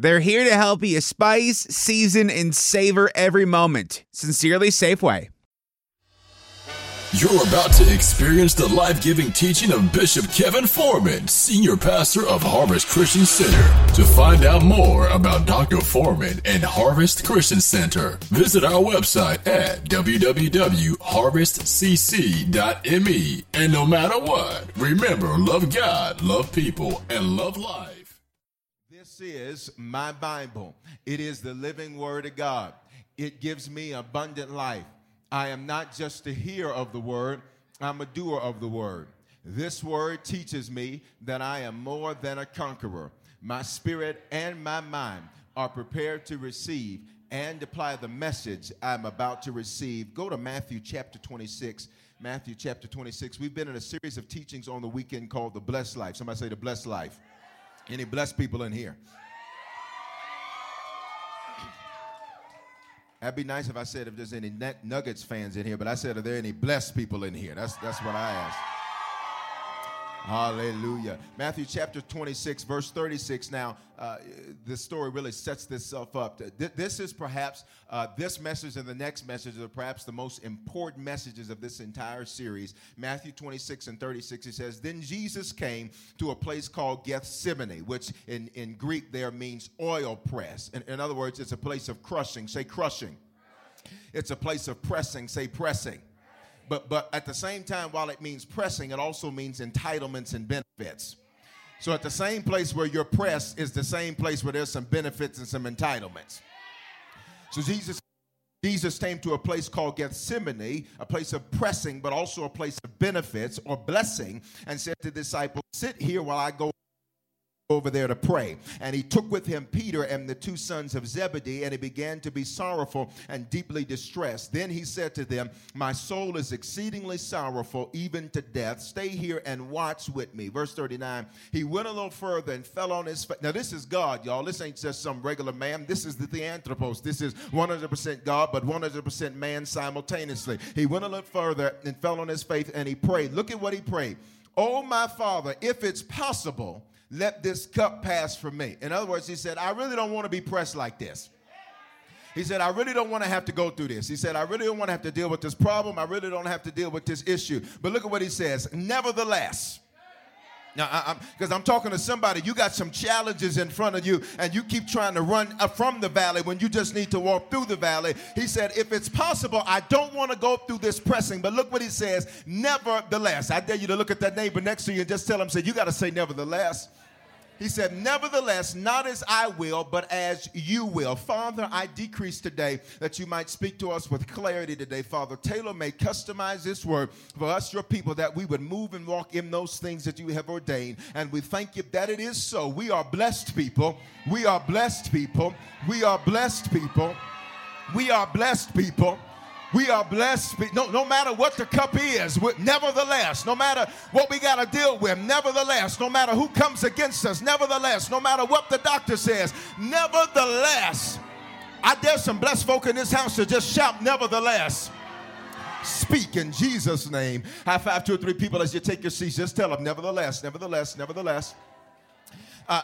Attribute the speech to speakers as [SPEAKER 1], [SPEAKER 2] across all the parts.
[SPEAKER 1] They're here to help you spice, season, and savor every moment. Sincerely, Safeway.
[SPEAKER 2] You're about to experience the life giving teaching of Bishop Kevin Foreman, Senior Pastor of Harvest Christian Center. To find out more about Dr. Foreman and Harvest Christian Center, visit our website at www.harvestcc.me. And no matter what, remember love God, love people, and love life.
[SPEAKER 3] This is my Bible. It is the living Word of God. It gives me abundant life. I am not just a hearer of the Word, I'm a doer of the Word. This Word teaches me that I am more than a conqueror. My spirit and my mind are prepared to receive and apply the message I'm about to receive. Go to Matthew chapter 26. Matthew chapter 26. We've been in a series of teachings on the weekend called The Blessed Life. Somebody say The Blessed Life. Any blessed people in here? That'd be nice if I said if there's any Nuggets fans in here, but I said, are there any blessed people in here? That's, that's what I asked. Hallelujah. Matthew chapter 26, verse 36. Now, uh, this story really sets this up. This is perhaps, uh, this message and the next message are perhaps the most important messages of this entire series. Matthew 26 and 36, it says, Then Jesus came to a place called Gethsemane, which in, in Greek there means oil press. In, in other words, it's a place of crushing. Say crushing. It's a place of pressing. Say pressing. But, but at the same time, while it means pressing, it also means entitlements and benefits. So at the same place where you're pressed is the same place where there's some benefits and some entitlements. So Jesus Jesus came to a place called Gethsemane, a place of pressing, but also a place of benefits or blessing, and said to the disciples, Sit here while I go over there to pray. And he took with him Peter and the two sons of Zebedee, and he began to be sorrowful and deeply distressed. Then he said to them, My soul is exceedingly sorrowful, even to death. Stay here and watch with me. Verse 39. He went a little further and fell on his face. Now, this is God, y'all. This ain't just some regular man. This is the Theanthropos. This is 100% God, but 100% man simultaneously. He went a little further and fell on his face and he prayed. Look at what he prayed. Oh, my Father, if it's possible, let this cup pass from me. In other words, he said, I really don't want to be pressed like this. He said, I really don't want to have to go through this. He said, I really don't want to have to deal with this problem. I really don't have to deal with this issue. But look at what he says. Nevertheless, now, because I'm, I'm, talking to somebody, you got some challenges in front of you, and you keep trying to run uh, from the valley when you just need to walk through the valley. He said, If it's possible, I don't want to go through this pressing. But look what he says, nevertheless. I dare you to look at that neighbor next to you and just tell him, say, You got to say, nevertheless. He said, Nevertheless, not as I will, but as you will. Father, I decrease today that you might speak to us with clarity today. Father, Taylor may customize this word for us, your people, that we would move and walk in those things that you have ordained. And we thank you that it is so. We are blessed people. We are blessed people. We are blessed people. We are blessed people. We are blessed. No, no matter what the cup is, nevertheless, no matter what we got to deal with, nevertheless, no matter who comes against us, nevertheless, no matter what the doctor says, nevertheless, I dare some blessed folk in this house to just shout, nevertheless. Speak in Jesus' name. High five two or three people as you take your seats. Just tell them, nevertheless, nevertheless, nevertheless. Uh,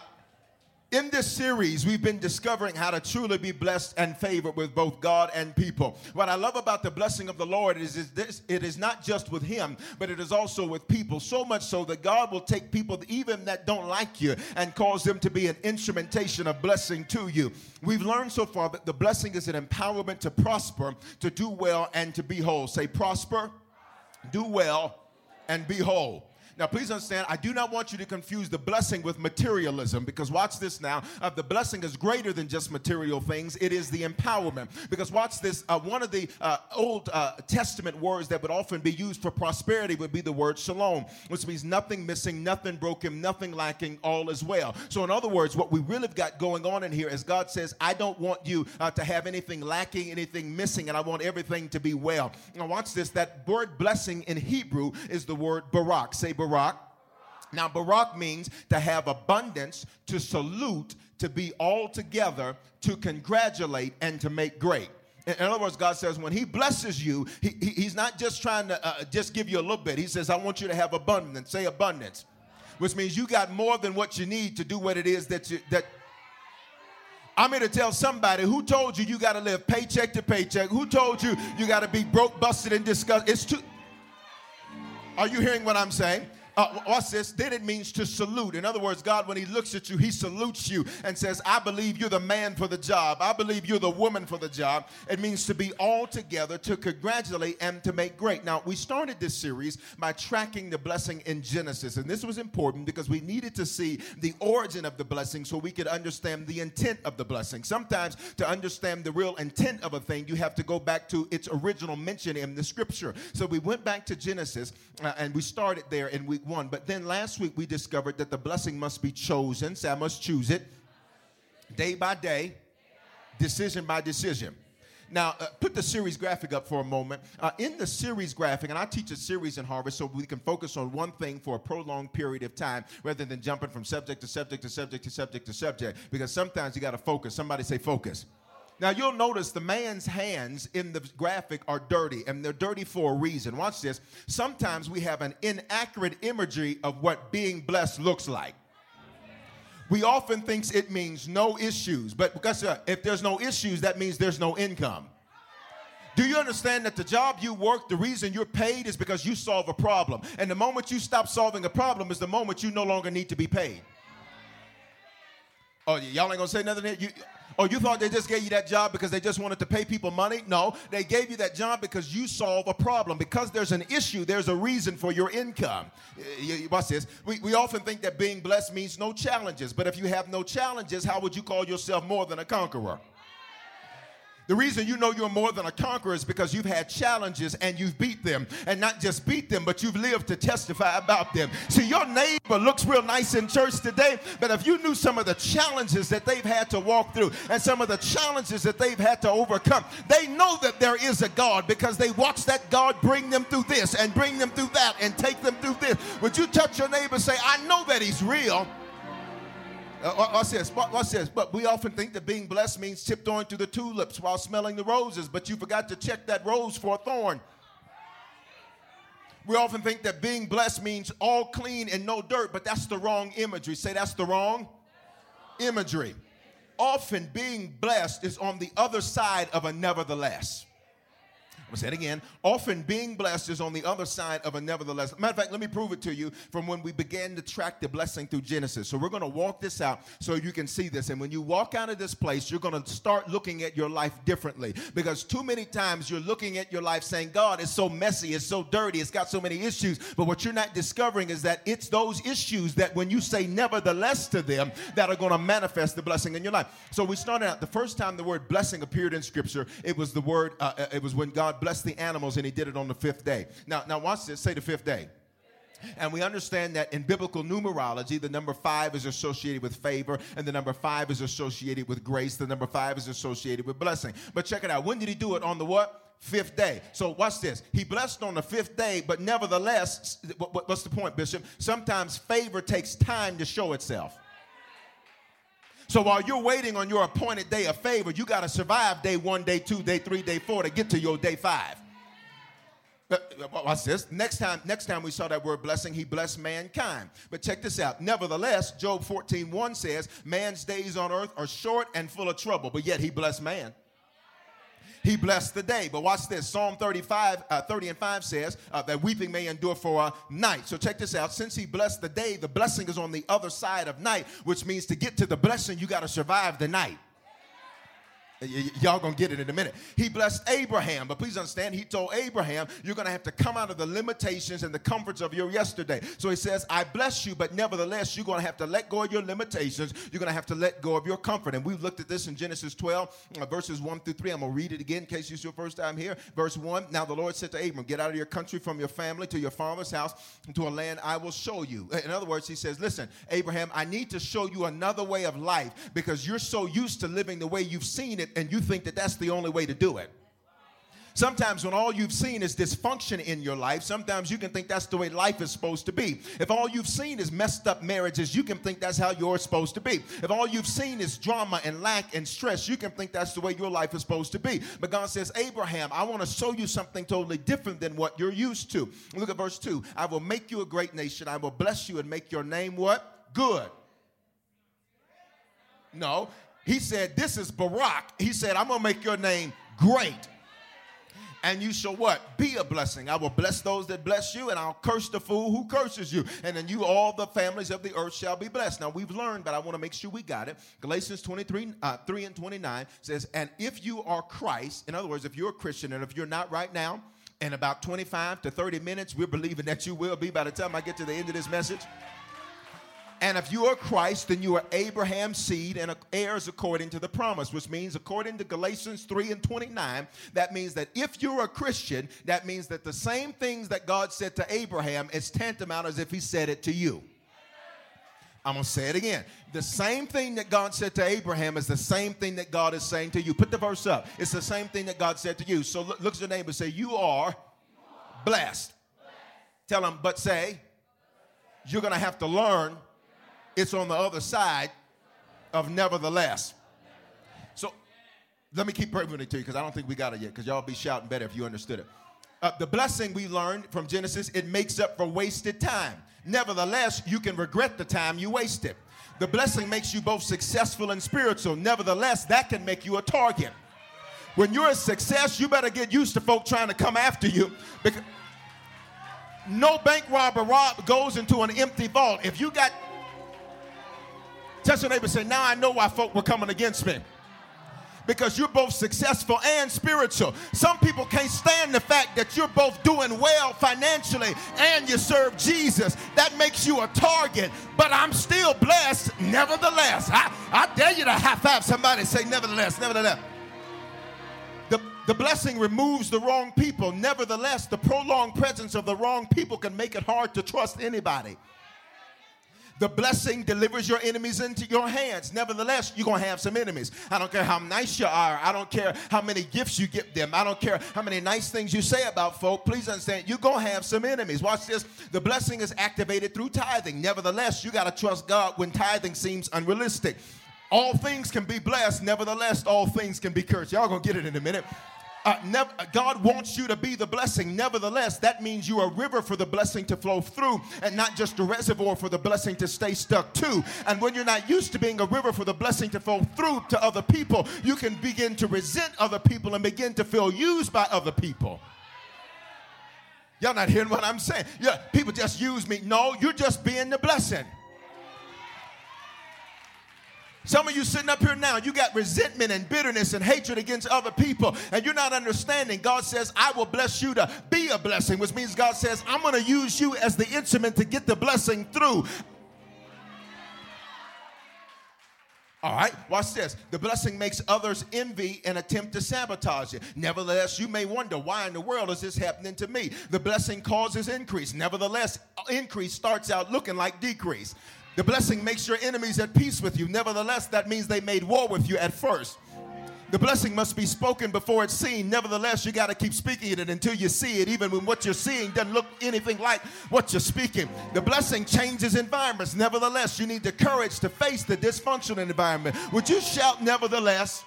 [SPEAKER 3] In this series, we've been discovering how to truly be blessed and favored with both God and people. What I love about the blessing of the Lord is, is this, it is not just with Him, but it is also with people. So much so that God will take people, even that don't like you, and cause them to be an instrumentation of blessing to you. We've learned so far that the blessing is an empowerment to prosper, to do well, and to be whole. Say, prosper, do well, and be whole. Now, please understand, I do not want you to confuse the blessing with materialism because watch this now. Uh, the blessing is greater than just material things, it is the empowerment. Because watch this, uh, one of the uh, Old uh, Testament words that would often be used for prosperity would be the word shalom, which means nothing missing, nothing broken, nothing lacking, all is well. So, in other words, what we really have got going on in here is God says, I don't want you uh, to have anything lacking, anything missing, and I want everything to be well. Now, watch this that word blessing in Hebrew is the word barak. Say barak Barak. Now, Barak means to have abundance, to salute, to be all together, to congratulate, and to make great. In other words, God says when He blesses you, he, he, He's not just trying to uh, just give you a little bit. He says, I want you to have abundance. Say abundance, which means you got more than what you need to do what it is that you that. I'm here to tell somebody who told you you got to live paycheck to paycheck. Who told you you got to be broke, busted, and disgusted? It's too. Are you hearing what I'm saying? Uh, watch this, then it means to salute. In other words, God, when He looks at you, He salutes you and says, I believe you're the man for the job. I believe you're the woman for the job. It means to be all together, to congratulate, and to make great. Now, we started this series by tracking the blessing in Genesis. And this was important because we needed to see the origin of the blessing so we could understand the intent of the blessing. Sometimes to understand the real intent of a thing, you have to go back to its original mention in the scripture. So we went back to Genesis uh, and we started there in week one. But then last week we discovered that the blessing must be chosen. Say, I must choose it day by day, decision by decision. Now, uh, put the series graphic up for a moment. Uh, in the series graphic, and I teach a series in Harvest so we can focus on one thing for a prolonged period of time rather than jumping from subject to subject to subject to subject to subject because sometimes you got to focus. Somebody say focus. Now you'll notice the man's hands in the graphic are dirty, and they're dirty for a reason. Watch this. Sometimes we have an inaccurate imagery of what being blessed looks like. We often think it means no issues, but because uh, if there's no issues, that means there's no income. Do you understand that the job you work, the reason you're paid is because you solve a problem. And the moment you stop solving a problem is the moment you no longer need to be paid. Oh, y'all ain't gonna say nothing here? You, Oh, you thought they just gave you that job because they just wanted to pay people money? No, they gave you that job because you solve a problem. Because there's an issue, there's a reason for your income. Watch this. We, we often think that being blessed means no challenges, but if you have no challenges, how would you call yourself more than a conqueror? The reason you know you're more than a conqueror is because you've had challenges and you've beat them. And not just beat them, but you've lived to testify about them. See, your neighbor looks real nice in church today, but if you knew some of the challenges that they've had to walk through and some of the challenges that they've had to overcome, they know that there is a God because they watch that God bring them through this and bring them through that and take them through this. Would you touch your neighbor and say, I know that he's real? Uh, watch this, watch this. But we often think that being blessed means tiptoeing through the tulips while smelling the roses, but you forgot to check that rose for a thorn. We often think that being blessed means all clean and no dirt, but that's the wrong imagery. Say that's the wrong imagery. Often being blessed is on the other side of a nevertheless. I'm gonna say it again. Often being blessed is on the other side of a nevertheless. Matter of fact, let me prove it to you from when we began to track the blessing through Genesis. So we're gonna walk this out so you can see this. And when you walk out of this place, you're gonna start looking at your life differently. Because too many times you're looking at your life saying, God, it's so messy, it's so dirty, it's got so many issues. But what you're not discovering is that it's those issues that when you say nevertheless to them, that are gonna manifest the blessing in your life. So we started out the first time the word blessing appeared in scripture, it was the word, uh, uh it was when God blessed the animals and he did it on the fifth day. Now, now watch this. Say the fifth day. And we understand that in biblical numerology, the number five is associated with favor, and the number five is associated with grace. The number five is associated with blessing. But check it out. When did he do it? On the what? Fifth day. So watch this. He blessed on the fifth day, but nevertheless, what's the point, Bishop? Sometimes favor takes time to show itself. So while you're waiting on your appointed day of favor, you got to survive day one, day two, day three, day four to get to your day five. But uh, watch this. Next time, next time we saw that word blessing, he blessed mankind. But check this out. Nevertheless, Job 14, 1 says, man's days on earth are short and full of trouble, but yet he blessed man. He blessed the day. But watch this. Psalm 35, uh, 30 and 5 says uh, that weeping may endure for a night. So check this out. Since he blessed the day, the blessing is on the other side of night, which means to get to the blessing, you got to survive the night. Y'all gonna get it in a minute. He blessed Abraham, but please understand, he told Abraham, you're gonna have to come out of the limitations and the comforts of your yesterday. So he says, I bless you, but nevertheless, you're gonna have to let go of your limitations. You're gonna have to let go of your comfort. And we've looked at this in Genesis 12, uh, verses 1 through 3. I'm gonna read it again in case it's your first time here. Verse 1 Now the Lord said to Abram, Get out of your country, from your family, to your father's house, to a land I will show you. In other words, he says, Listen, Abraham, I need to show you another way of life because you're so used to living the way you've seen it, and you think that that's the only way to do it. Sometimes, when all you've seen is dysfunction in your life, sometimes you can think that's the way life is supposed to be. If all you've seen is messed up marriages, you can think that's how you're supposed to be. If all you've seen is drama and lack and stress, you can think that's the way your life is supposed to be. But God says, Abraham, I want to show you something totally different than what you're used to. Look at verse 2. I will make you a great nation. I will bless you and make your name what? Good. No, he said, This is Barak. He said, I'm going to make your name great. And you shall what? Be a blessing. I will bless those that bless you, and I'll curse the fool who curses you. And then you, all the families of the earth, shall be blessed. Now we've learned, but I want to make sure we got it. Galatians 23, uh, 3 and 29 says, And if you are Christ, in other words, if you're a Christian, and if you're not right now, in about 25 to 30 minutes, we're believing that you will be by the time I get to the end of this message. And if you are Christ, then you are Abraham's seed and heirs according to the promise, which means, according to Galatians 3 and 29, that means that if you're a Christian, that means that the same things that God said to Abraham is tantamount as if he said it to you. I'm going to say it again. The same thing that God said to Abraham is the same thing that God is saying to you. Put the verse up. It's the same thing that God said to you. So look, at your neighbor say, You are blessed. Tell them, but say, You're going to have to learn it's on the other side of nevertheless. So let me keep proving it to you because I don't think we got it yet because y'all be shouting better if you understood it. Uh, the blessing we learned from Genesis, it makes up for wasted time. Nevertheless, you can regret the time you wasted. The blessing makes you both successful and spiritual. Nevertheless, that can make you a target. When you're a success, you better get used to folk trying to come after you because no bank robber rob goes into an empty vault. If you got Tell your neighbor, say, now I know why folk were coming against me. Because you're both successful and spiritual. Some people can't stand the fact that you're both doing well financially and you serve Jesus. That makes you a target. But I'm still blessed, nevertheless. I, I dare you to high five somebody say, nevertheless, nevertheless. The, the blessing removes the wrong people. Nevertheless, the prolonged presence of the wrong people can make it hard to trust anybody. The blessing delivers your enemies into your hands. Nevertheless, you're going to have some enemies. I don't care how nice you are. I don't care how many gifts you give them. I don't care how many nice things you say about folk. Please understand, you're going to have some enemies. Watch this. The blessing is activated through tithing. Nevertheless, you got to trust God when tithing seems unrealistic. All things can be blessed. Nevertheless, all things can be cursed. Y'all going to get it in a minute. Uh, never, God wants you to be the blessing. Nevertheless, that means you're a river for the blessing to flow through and not just a reservoir for the blessing to stay stuck to. And when you're not used to being a river for the blessing to flow through to other people, you can begin to resent other people and begin to feel used by other people. Y'all not hearing what I'm saying? Yeah, people just use me. No, you're just being the blessing. Some of you sitting up here now, you got resentment and bitterness and hatred against other people, and you're not understanding. God says, I will bless you to be a blessing, which means God says, I'm going to use you as the instrument to get the blessing through. All right, watch this. The blessing makes others envy and attempt to sabotage it. Nevertheless, you may wonder why in the world is this happening to me? The blessing causes increase. Nevertheless, increase starts out looking like decrease. The blessing makes your enemies at peace with you. Nevertheless, that means they made war with you at first. The blessing must be spoken before it's seen. Nevertheless, you got to keep speaking it until you see it, even when what you're seeing doesn't look anything like what you're speaking. The blessing changes environments. Nevertheless, you need the courage to face the dysfunctional environment. Would you shout, nevertheless?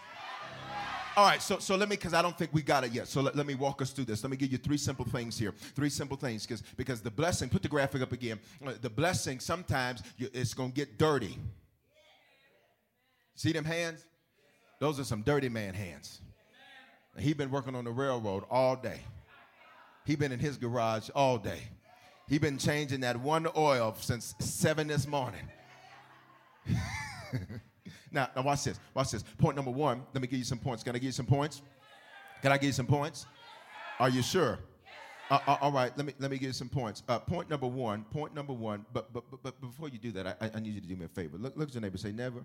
[SPEAKER 3] All right, so so let me, because I don't think we got it yet. So let, let me walk us through this. Let me give you three simple things here. Three simple things, because because the blessing. Put the graphic up again. Uh, The blessing sometimes you, it's gonna get dirty. See them hands? Those are some dirty man hands. He been working on the railroad all day. He been in his garage all day. He been changing that one oil since seven this morning. now, now watch this. Watch this. Point number one. Let me give you some points. Can I give you some points? Can I give you some points? Are you sure? Uh, uh, all right. Let me let me give you some points. Uh, point number one. Point number one. But but but, but before you do that, I, I need you to do me a favor. Look look at your neighbor. Say never.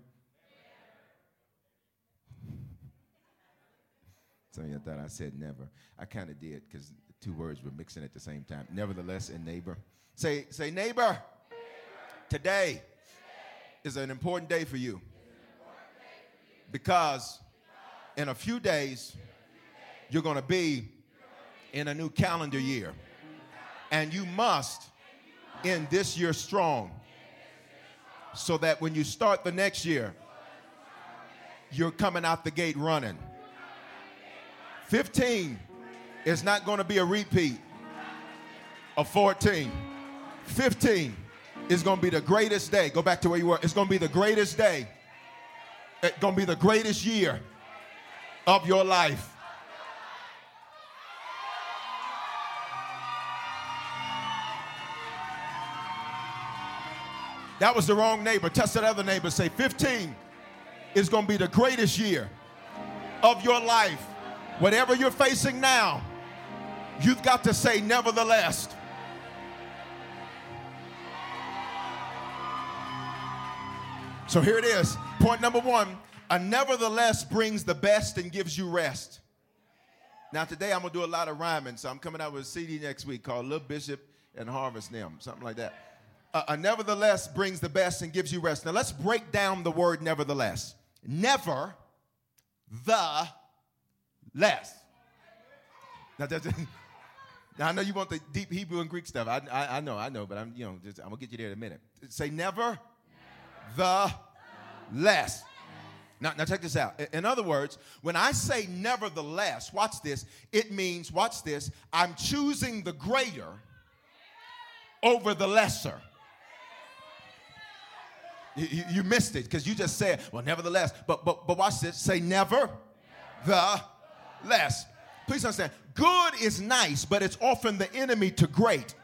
[SPEAKER 3] Some of you thought I said never. I kind of did because two words were mixing at the same time. Nevertheless, and neighbor. Say, say neighbor. Today is an important day for you. Because in a few days, you're going to be in a new calendar year. And you must end this year strong so that when you start the next year, you're coming out the gate running. 15 is not going to be a repeat of 14. 15 is going to be the greatest day. Go back to where you were. It's going to be the greatest day. It's going to be the greatest year of your life. That was the wrong neighbor. Test that other neighbor. Say 15 is going to be the greatest year of your life. Whatever you're facing now, you've got to say, nevertheless. So here it is. Point number one a nevertheless brings the best and gives you rest. Now, today I'm going to do a lot of rhyming, so I'm coming out with a CD next week called Little Bishop and Harvest Them, something like that. A, a nevertheless brings the best and gives you rest. Now, let's break down the word nevertheless. Never the less. Now, that's, now I know you want the deep Hebrew and Greek stuff. I, I, I know, I know, but I'm, you know, just, I'm gonna get you there in a minute. Say never, the less. Now, now check this out. In other words, when I say nevertheless, watch this. It means, watch this. I'm choosing the greater over the lesser. You, you- missed it because you just said, well, nevertheless. But but but watch this. Say never, the less. Please understand. Good is nice, but it's often the enemy to great.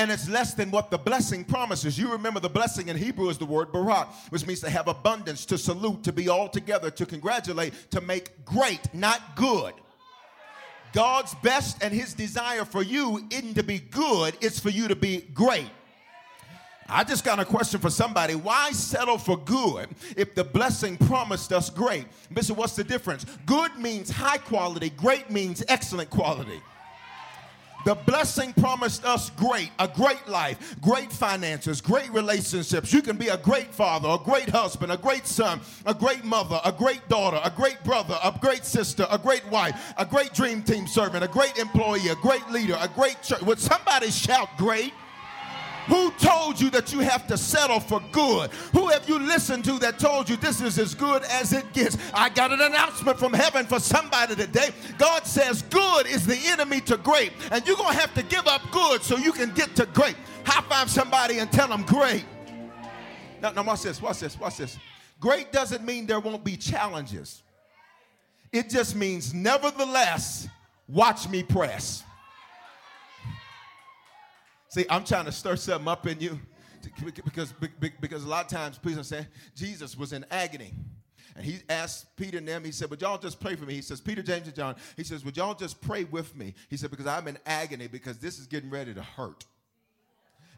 [SPEAKER 3] And it's less than what the blessing promises. You remember the blessing in Hebrew is the word barak, which means to have abundance, to salute, to be all together, to congratulate, to make great, not good. God's best and his desire for you isn't to be good, it's for you to be great. I just got a question for somebody. Why settle for good if the blessing promised us great? Bishop, what's the difference? Good means high quality, great means excellent quality. The blessing promised us great, a great life, great finances, great relationships. You can be a great father, a great husband, a great son, a great mother, a great daughter, a great brother, a great sister, a great wife, a great dream team servant, a great employee, a great leader, a great church. Would somebody shout great? Who told you that you have to settle for good? Who have you listened to that told you this is as good as it gets? I got an announcement from heaven for somebody today. God says good is the enemy to great, and you're going to have to give up good so you can get to great. High five somebody and tell them great. Now, now watch this, watch this, watch this. Great doesn't mean there won't be challenges. It just means, nevertheless, watch me press. See, I'm trying to stir something up in you because, because a lot of times, please understand, Jesus was in agony. And he asked Peter and them, he said, Would y'all just pray for me? He says, Peter, James, and John, he says, Would y'all just pray with me? He said, Because I'm in agony because this is getting ready to hurt.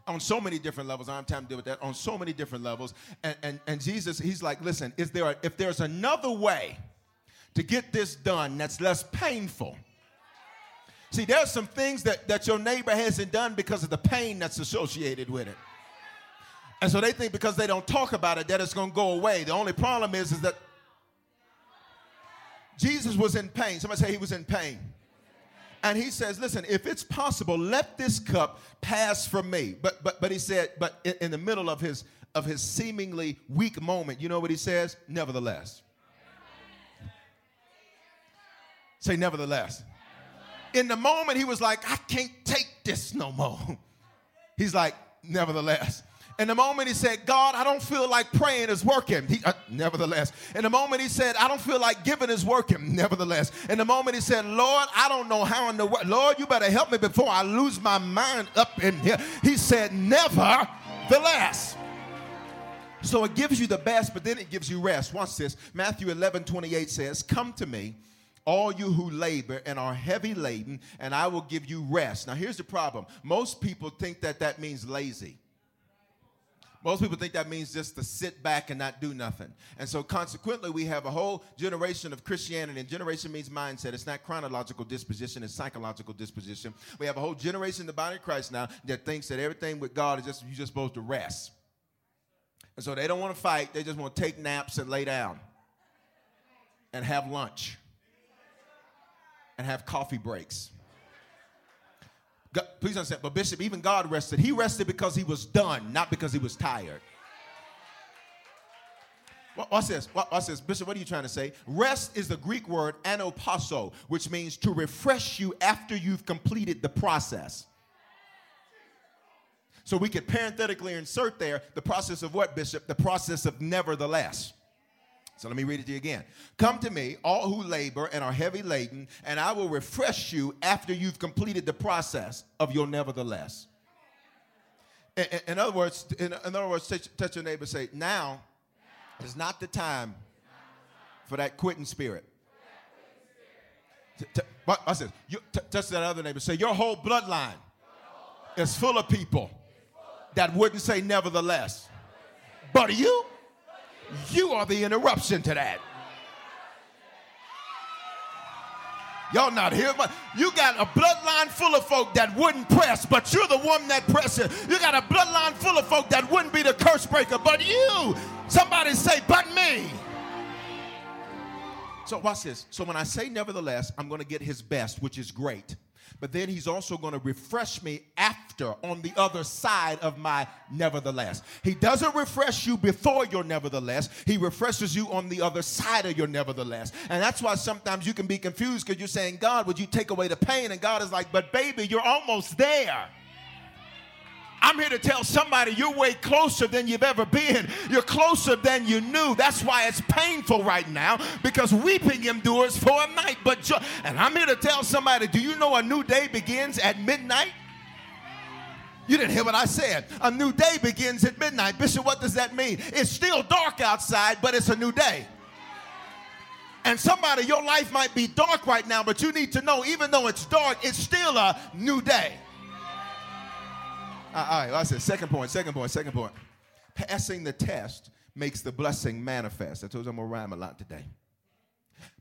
[SPEAKER 3] On so many different levels, I have time to deal with that. On so many different levels. And, and, and Jesus, he's like, Listen, is there a, if there's another way to get this done that's less painful, See, there's some things that, that your neighbor hasn't done because of the pain that's associated with it. And so they think because they don't talk about it that it's going to go away. The only problem is, is that Jesus was in pain. Somebody say he was in pain. And he says, listen, if it's possible, let this cup pass from me. But but but he said, but in, in the middle of his of his seemingly weak moment, you know what he says? Nevertheless. Say, nevertheless. In the moment, he was like, I can't take this no more. He's like, nevertheless. In the moment he said, God, I don't feel like praying is working. He, uh, nevertheless. In the moment he said, I don't feel like giving is working. Nevertheless. In the moment he said, Lord, I don't know how in the world. Lord, you better help me before I lose my mind up in here. He said, nevertheless. So it gives you the best, but then it gives you rest. Watch this. Matthew 11, 28 says, Come to me, all you who labor and are heavy laden, and I will give you rest. Now, here's the problem most people think that that means lazy. Most people think that means just to sit back and not do nothing. And so, consequently, we have a whole generation of Christianity, and generation means mindset. It's not chronological disposition, it's psychological disposition. We have a whole generation in the body of Christ now that thinks that everything with God is just, you're just supposed to rest. And so, they don't want to fight, they just want to take naps and lay down and have lunch and have coffee breaks. God, please understand, but Bishop, even God rested. He rested because he was done, not because he was tired. What's this? What's this? Bishop, what are you trying to say? Rest is the Greek word anapauso, which means to refresh you after you've completed the process. So we could parenthetically insert there the process of what, Bishop? The process of nevertheless. So let me read it to you again. Come to me, all who labor and are heavy laden, and I will refresh you after you've completed the process of your nevertheless. In, in other words, in, in, other words, touch, touch your neighbor say, now is not the time for that quitting spirit. I said, you, t- touch that other neighbor. Say, your whole bloodline is full of people that wouldn't say nevertheless. But are you, you are the interruption to that. Y'all not here, but you got a bloodline full of folk that wouldn't press, but you're the one that presses. You got a bloodline full of folk that wouldn't be the curse breaker, but you. Somebody say, but me. So watch this. So when I say nevertheless, I'm going to get his best, which is great but then he's also going to refresh me after on the other side of my nevertheless. He doesn't refresh you before your nevertheless, he refreshes you on the other side of your nevertheless. And that's why sometimes you can be confused because you're saying, God, would you take away the pain? And God is like, but baby, you're almost there. I'm here to tell somebody you're way closer than you've ever been. You're closer than you knew. That's why it's painful right now because weeping endures for a night. But joy. And I'm here to tell somebody, do you know a new day begins at midnight? You didn't hear what I said. A new day begins at midnight. Bishop, what does that mean? It's still dark outside, but it's a new day. And somebody, your life might be dark right now, but you need to know, even though it's dark, it's still a new day. Uh, all right, I said second point, second point, second point. Passing the test makes the blessing manifest. I told you I'm gonna rhyme a lot today.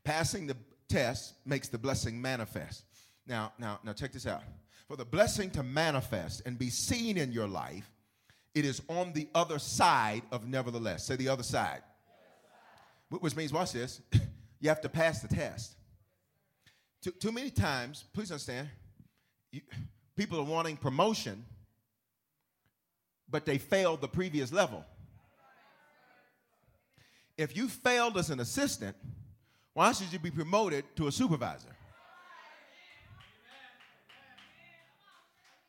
[SPEAKER 3] Passing the test makes the blessing manifest. Now, now, now check this out. For the blessing to manifest and be seen in your life, it is on the other side of nevertheless. Say the other side. Which means, watch this, you have to pass the test. Too, too many times, please understand, you, people are wanting promotion but they failed the previous level. If you failed as an assistant, why should you be promoted to a supervisor?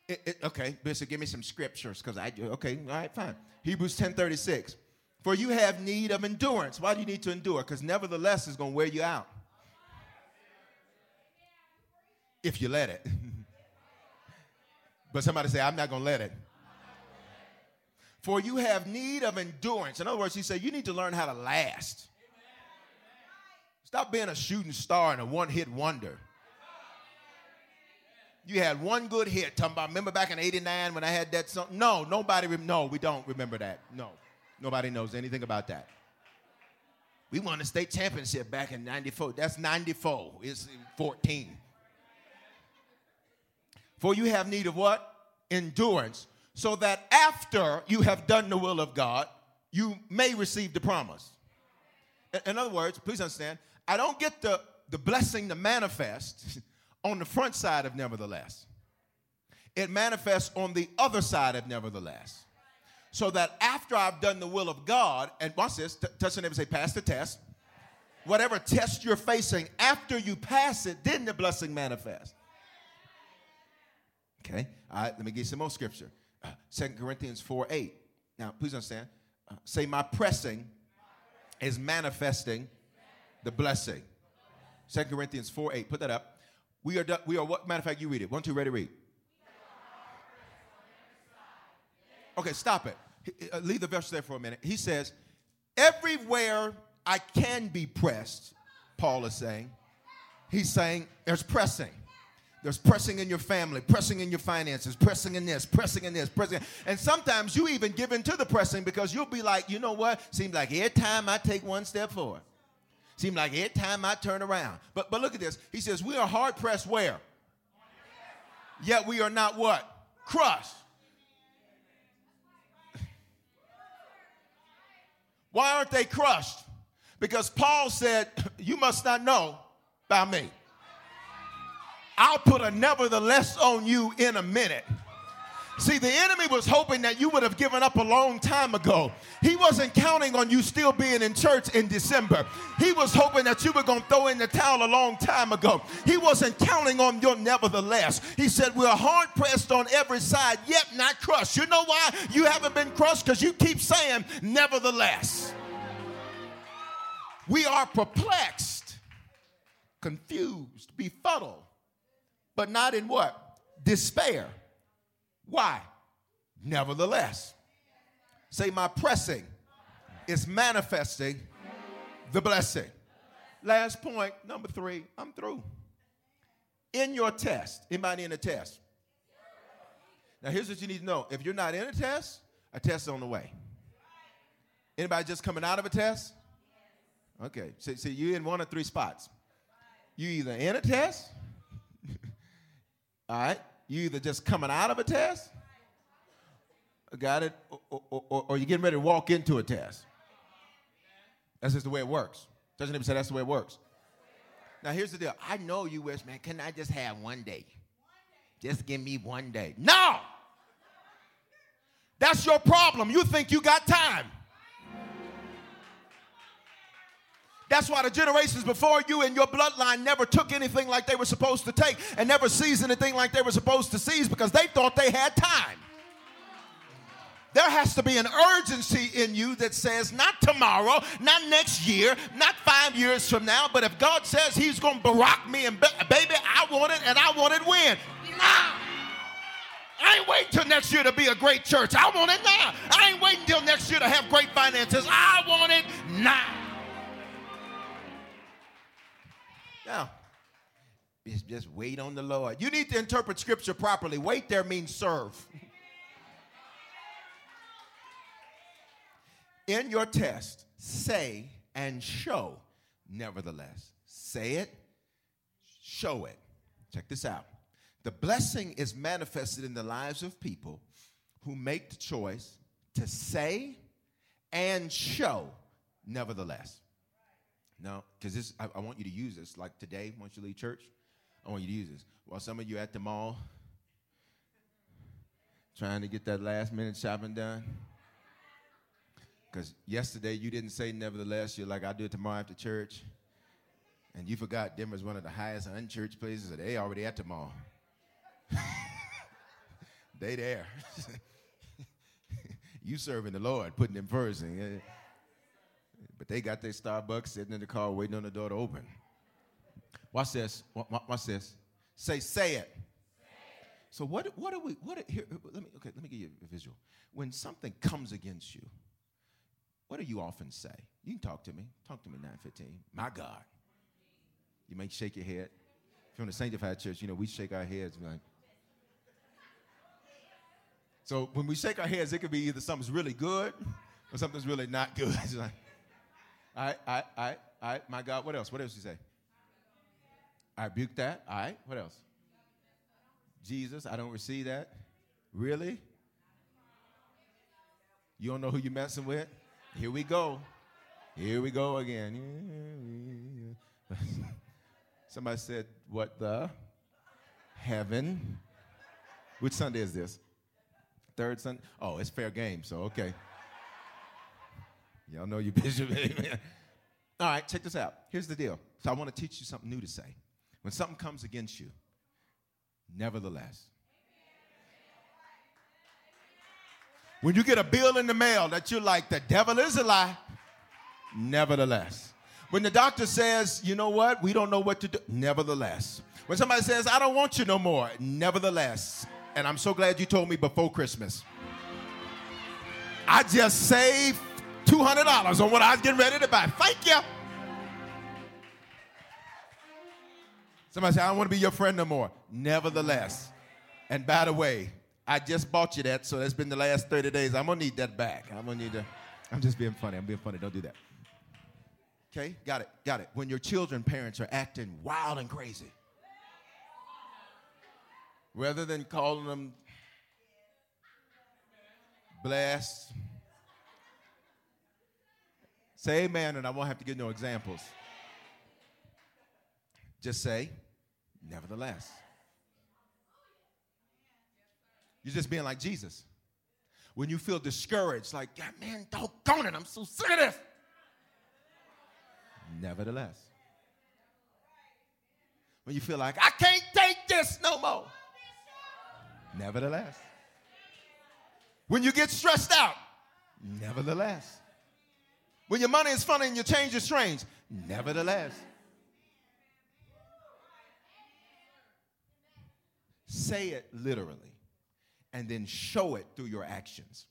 [SPEAKER 3] It, it, okay, Bishop, give me some scriptures because I okay, all right, fine. Hebrews 10 36. For you have need of endurance. Why do you need to endure? Because nevertheless is going to wear you out. If you let it. but somebody say, I'm not going to let it. For you have need of endurance. In other words, he said, you need to learn how to last. Stop being a shooting star and a one hit wonder. You had one good hit. Talking about, remember back in 89 when I had that song? No, nobody, no, we don't remember that. No, nobody knows anything about that. We won the state championship back in 94. That's 94. It's 14. For you have need of what? Endurance so that after you have done the will of God, you may receive the promise. In other words, please understand, I don't get the, the blessing to manifest on the front side of nevertheless. It manifests on the other side of nevertheless. So that after I've done the will of God, and watch this, t- touch the neighbor say, pass the test. whatever test you're facing, after you pass it, then the blessing manifests. Okay, all right, let me give you some more scripture. Uh, 2 Corinthians 4 8. Now, please understand. Uh, say, my pressing is manifesting the blessing. 2 Corinthians 4 8. Put that up. We are, we are what? Matter of fact, you read it. One, two, ready, read. Okay, stop it. Uh, leave the verse there for a minute. He says, Everywhere I can be pressed, Paul is saying, he's saying there's pressing. There's pressing in your family, pressing in your finances, pressing in this, pressing in this, pressing. And sometimes you even give in to the pressing because you'll be like, you know what? Seems like every time I take one step forward, seems like every time I turn around. But but look at this. He says, we are hard pressed where? Yet we are not what? Crushed. Why aren't they crushed? Because Paul said, You must not know by me. I'll put a nevertheless on you in a minute. See, the enemy was hoping that you would have given up a long time ago. He wasn't counting on you still being in church in December. He was hoping that you were going to throw in the towel a long time ago. He wasn't counting on your nevertheless. He said, We're hard pressed on every side, yet not crushed. You know why you haven't been crushed? Because you keep saying, Nevertheless. We are perplexed, confused, befuddled, but not in what? Despair. Why? Nevertheless. Say, my pressing is manifesting the blessing. Last point, number three, I'm through. In your test, anybody in a test? Now, here's what you need to know. If you're not in a test, a test is on the way. Anybody just coming out of a test? Okay, so, so you're in one of three spots. You either in a test, all right, you either just coming out of a test, got it, or, or, or, or, you're getting ready to walk into a test. That's just the way it works. Doesn't even say that's the way it works. Now here's the deal. I know you wish, man, can I just have one day? Just give me one day. No! That's your problem. You think you got time. That's why the generations before you and your bloodline never took anything like they were supposed to take and never seized anything like they were supposed to seize because they thought they had time. There has to be an urgency in you that says, not tomorrow, not next year, not five years from now, but if God says He's going to barack me and baby, I want it and I want it when? Now. I ain't waiting till next year to be a great church. I want it now. I ain't waiting till next year to have great finances. I want it now. Now, just wait on the Lord. You need to interpret scripture properly. Wait there means serve. In your test, say and show, nevertheless. Say it, show it. Check this out. The blessing is manifested in the lives of people who make the choice to say and show, nevertheless. No, because this I, I, want you to use this. Like today, once you leave church, I want you to use this. While some of you at the mall trying to get that last minute shopping done. Because yesterday you didn't say nevertheless, you're like, I'll do it tomorrow after church. And you forgot Denver's one of the highest unchurched places, and they already at the mall. they there. you serving the Lord, putting them first. And, uh, but they got their Starbucks sitting in the car waiting on the door to open. Watch this. Watch this. Say, say it. So what? What are we? What? here, let me. Okay. Let me give you a visual. When something comes against you, what do you often say? You can talk to me. Talk to me. Nine fifteen. My God. You may shake your head. If you're in the sanctified church, you know we shake our heads like. So when we shake our heads, it could be either something's really good or something's really not good. All right, all right. My God, what else? What else you say? I rebuke that. All right, what else? Jesus, I don't receive that. Really? You don't know who you're messing with? Here we go. Here we go again. Somebody said, What the? Heaven. Which Sunday is this? Third Sunday? Oh, it's fair game, so okay. Y'all know you bishop. Amen. All right, check this out. Here's the deal. So I want to teach you something new to say. When something comes against you, nevertheless. When you get a bill in the mail that you're like, the devil is a lie, nevertheless. When the doctor says, you know what, we don't know what to do, nevertheless. When somebody says, I don't want you no more, nevertheless. And I'm so glad you told me before Christmas. I just saved $200 on what I was getting ready to buy. Thank you. Somebody said, I don't want to be your friend no more. Nevertheless. And by the way, I just bought you that, so that's been the last 30 days. I'm going to need that back. I'm going to need to. I'm just being funny. I'm being funny. Don't do that. Okay? Got it. Got it. When your children, parents are acting wild and crazy, rather than calling them blessed, say amen, and I won't have to give no examples. Just say, nevertheless. You're just being like Jesus. When you feel discouraged, like, God, man, doggone it, I'm so sick of this. Nevertheless. When you feel like, I can't take this no more. Nevertheless. When you get stressed out, nevertheless. When your money is funny and your change is strange, nevertheless. Say it literally and then show it through your actions.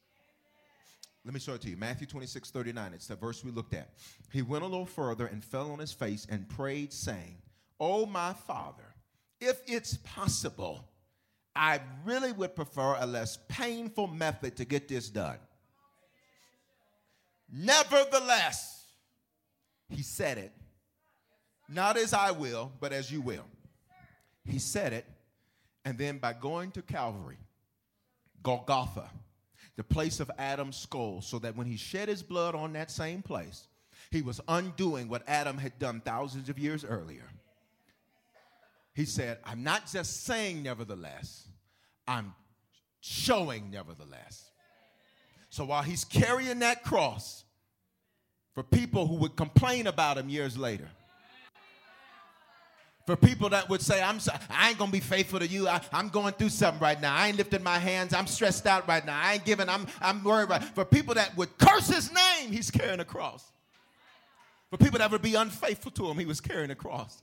[SPEAKER 3] Let me show it to you. Matthew 26, 39. It's the verse we looked at. He went a little further and fell on his face and prayed, saying, Oh, my Father, if it's possible, I really would prefer a less painful method to get this done. Nevertheless, he said it, not as I will, but as you will. He said it, and then by going to Calvary, Golgotha, the place of Adam's skull, so that when he shed his blood on that same place, he was undoing what Adam had done thousands of years earlier. He said, I'm not just saying nevertheless, I'm showing nevertheless. So while he's carrying that cross for people who would complain about him years later, for people that would say, I'm so, I ain't gonna be faithful to you. I, am going through something right now. I ain't lifting my hands. I'm stressed out right now. I ain't giving, I'm, I'm worried about. For people that would curse his name, he's carrying a cross. For people that would be unfaithful to him, he was carrying a cross.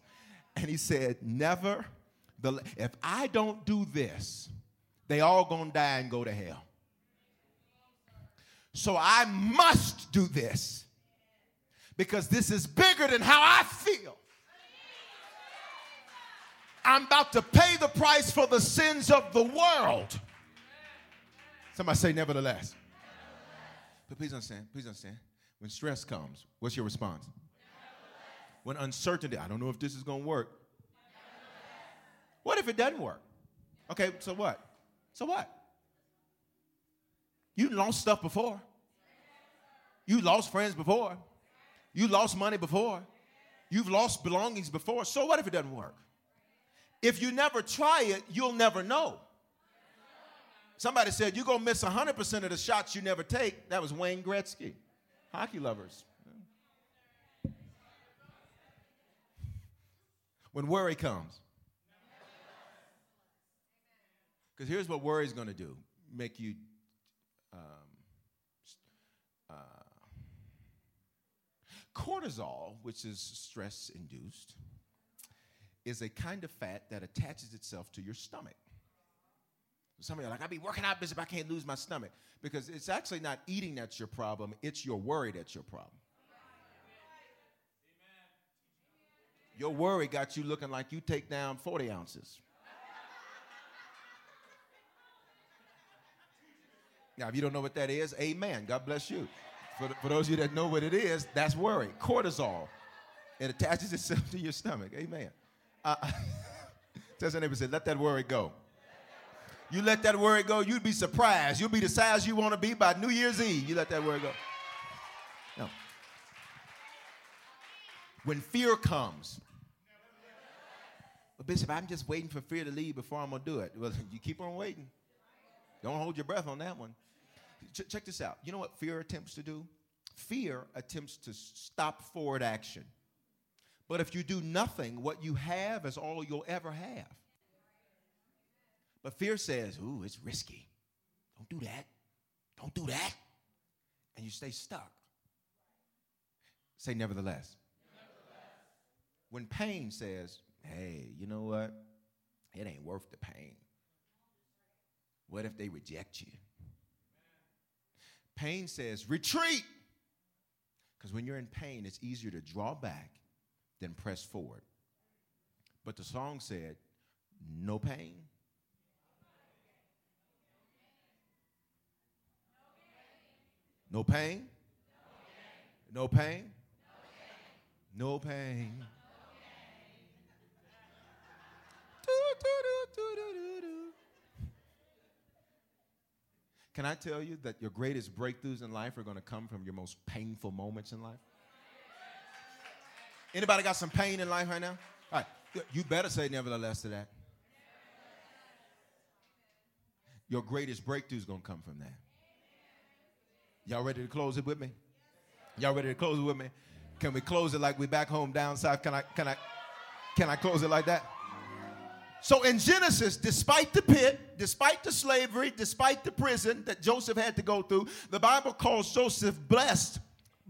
[SPEAKER 3] And he said, Never, the, if I don't do this, they all gonna die and go to hell. So I must do this because this is bigger than how I feel. I'm about to pay the price for the sins of the world. Somebody say, nevertheless. But please understand, please understand. When stress comes, what's your response? When uncertainty, I don't know if this is going to work. What if it doesn't work? Okay, so what? So what? You lost stuff before. You lost friends before. You lost money before. You've lost belongings before. So what if it doesn't work? If you never try it, you'll never know. Somebody said, You're going to miss 100% of the shots you never take. That was Wayne Gretzky. Hockey lovers. When worry comes. Because here's what worry is going to do make you um, uh, cortisol, which is stress induced is a kind of fat that attaches itself to your stomach. Some of you are like, I be working out, Bishop, I can't lose my stomach. Because it's actually not eating that's your problem, it's your worry that's your problem. Your worry got you looking like you take down 40 ounces. Now, if you don't know what that is, amen. God bless you. For, for those of you that know what it is, that's worry. Cortisol. It attaches itself to your stomach. Amen. Uh, tell your neighbor, say, let that worry go. You let that worry go, you'd be surprised. You'll be the size you want to be by New Year's Eve. You let that worry go. No. When fear comes, but Bishop, I'm just waiting for fear to leave before I'm going to do it. Well, you keep on waiting. Don't hold your breath on that one. Ch- check this out. You know what fear attempts to do? Fear attempts to stop forward action. But if you do nothing, what you have is all you'll ever have. But fear says, ooh, it's risky. Don't do that. Don't do that. And you stay stuck. Say, nevertheless. nevertheless. When pain says, hey, you know what? It ain't worth the pain. What if they reject you? Pain says, retreat. Because when you're in pain, it's easier to draw back than press forward. But the song said, no pain. No pain. No pain. No pain. Can I tell you that your greatest breakthroughs in life are going to come from your most painful moments in life? Anybody got some pain in life right now? All right, you better say nevertheless to that. Your greatest breakthrough is going to come from that. Y'all ready to close it with me? Y'all ready to close it with me? Can we close it like we back home down south? Can I can I can I close it like that? So in Genesis, despite the pit, despite the slavery, despite the prison that Joseph had to go through, the Bible calls Joseph blessed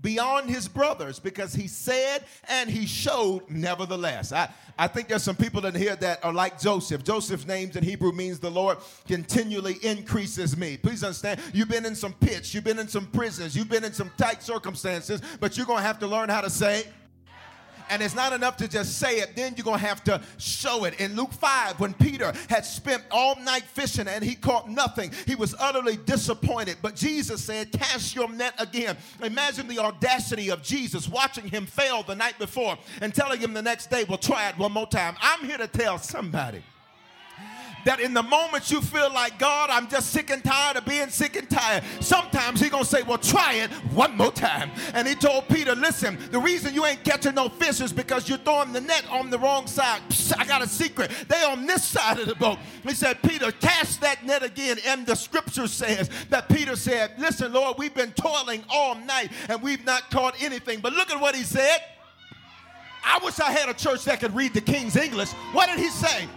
[SPEAKER 3] beyond his brothers because he said and he showed nevertheless. I, I think there's some people in here that are like Joseph. Joseph's name in Hebrew means the Lord continually increases me. Please understand, you've been in some pits, you've been in some prisons, you've been in some tight circumstances, but you're going to have to learn how to say, and it's not enough to just say it, then you're going to have to show it. In Luke 5, when Peter had spent all night fishing and he caught nothing, he was utterly disappointed. But Jesus said, Cast your net again. Imagine the audacity of Jesus watching him fail the night before and telling him the next day, Well, try it one more time. I'm here to tell somebody that in the moments you feel like, God, I'm just sick and tired of being sick and tired, sometimes He's going to say, Well, try it one more time. And He told Peter, Listen, the reason you ain't catching no fish is because you're throwing the net on the wrong side. Psst, I got a secret. They on this side of the boat. He said, Peter, cast that net again. And the scripture says that Peter said, Listen, Lord, we've been toiling all night and we've not caught anything. But look at what he said. I wish I had a church that could read the King's English. What did he say?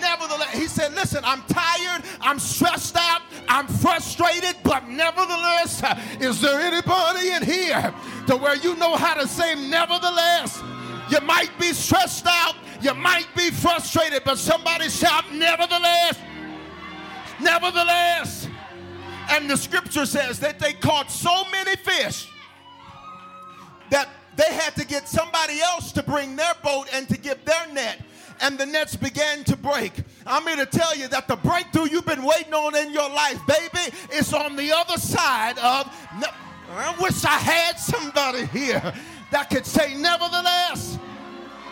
[SPEAKER 3] Nevertheless, he said, Listen, I'm tired, I'm stressed out, I'm frustrated, but nevertheless, is there anybody in here to where you know how to say nevertheless? You might be stressed out, you might be frustrated, but somebody shout, Nevertheless, nevertheless. And the scripture says that they caught so many fish that they had to get somebody else to bring their boat and to give their net and the nets began to break. I'm here to tell you that the breakthrough you've been waiting on in your life, baby, is on the other side of. I wish I had somebody here that could say, nevertheless.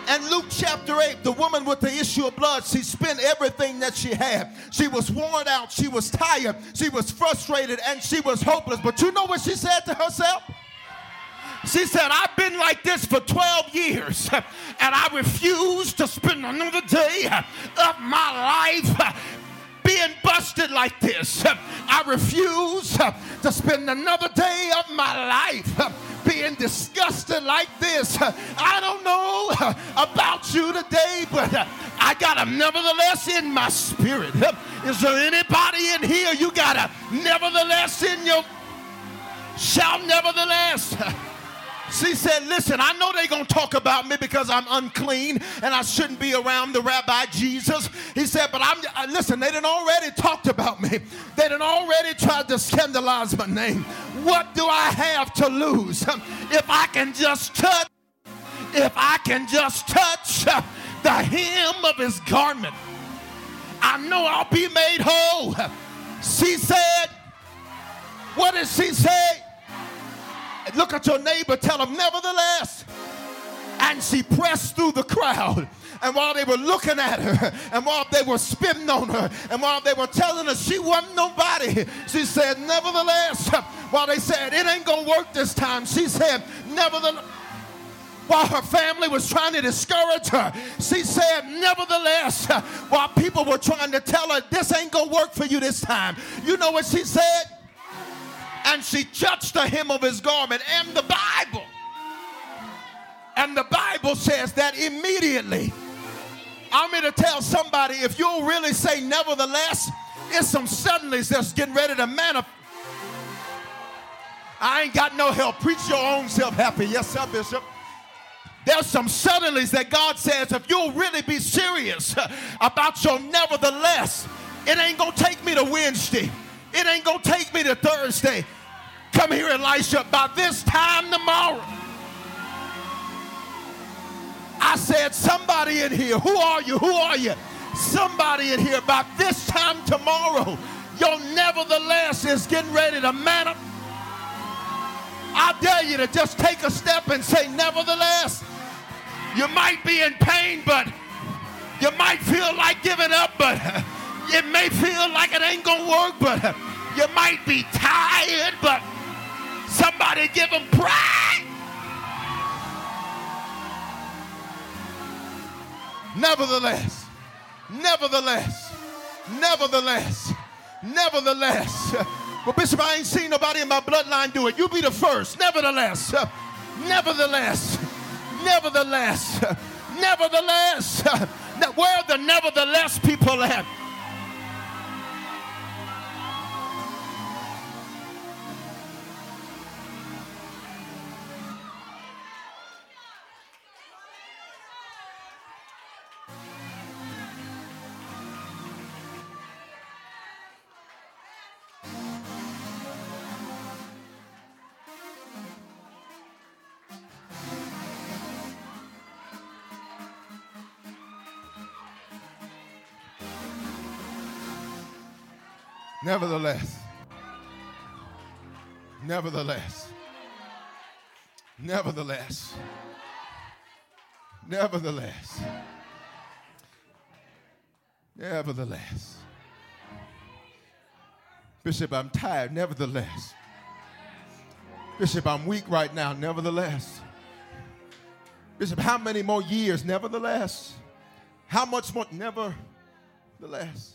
[SPEAKER 3] And Luke chapter 8, the woman with the issue of blood, she spent everything that she had. She was worn out, she was tired, she was frustrated, and she was hopeless. But you know what she said to herself? She said, I've been like this for 12 years and I refuse to spend another day of my life being busted like this. I refuse to spend another day of my life being disgusted like this. I don't know about you today, but I got a nevertheless in my spirit. Is there anybody in here you got a nevertheless in your shout nevertheless? She said, Listen, I know they're going to talk about me because I'm unclean and I shouldn't be around the rabbi Jesus. He said, But I'm, uh, listen, they done already talked about me. They done already tried to scandalize my name. What do I have to lose if I can just touch, if I can just touch the hem of his garment? I know I'll be made whole. She said, What did she say? Look at your neighbor, tell him, nevertheless. And she pressed through the crowd. And while they were looking at her, and while they were spitting on her, and while they were telling her she wasn't nobody, she said, Nevertheless, while they said it ain't gonna work this time, she said, Nevertheless, while her family was trying to discourage her, she said, Nevertheless, while people were trying to tell her this ain't gonna work for you this time, you know what she said? And she touched the hem of his garment and the Bible. And the Bible says that immediately. I'm here to tell somebody if you'll really say nevertheless, it's some suddenlies that's getting ready to manifest. I ain't got no help. Preach your own self happy. Yes, sir, Bishop. There's some suddenlies that God says if you'll really be serious about your nevertheless, it ain't gonna take me to Wednesday. It ain't gonna take me to Thursday. Come here, Elisha, by this time tomorrow. I said, somebody in here, who are you? Who are you? Somebody in here, by this time tomorrow, your nevertheless is getting ready to manifest. I dare you to just take a step and say, nevertheless. You might be in pain, but you might feel like giving up, but it may feel like it ain't gonna work, but you might be tired, but somebody give them pride. Nevertheless, nevertheless, nevertheless, nevertheless. Well, Bishop, I ain't seen nobody in my bloodline do it. You be the first. Nevertheless, nevertheless, nevertheless, nevertheless. Where the nevertheless people at? Nevertheless, nevertheless, nevertheless, nevertheless, nevertheless. Bishop, I'm tired, nevertheless. Bishop, I'm weak right now, nevertheless. Bishop, how many more years, nevertheless? How much more, nevertheless?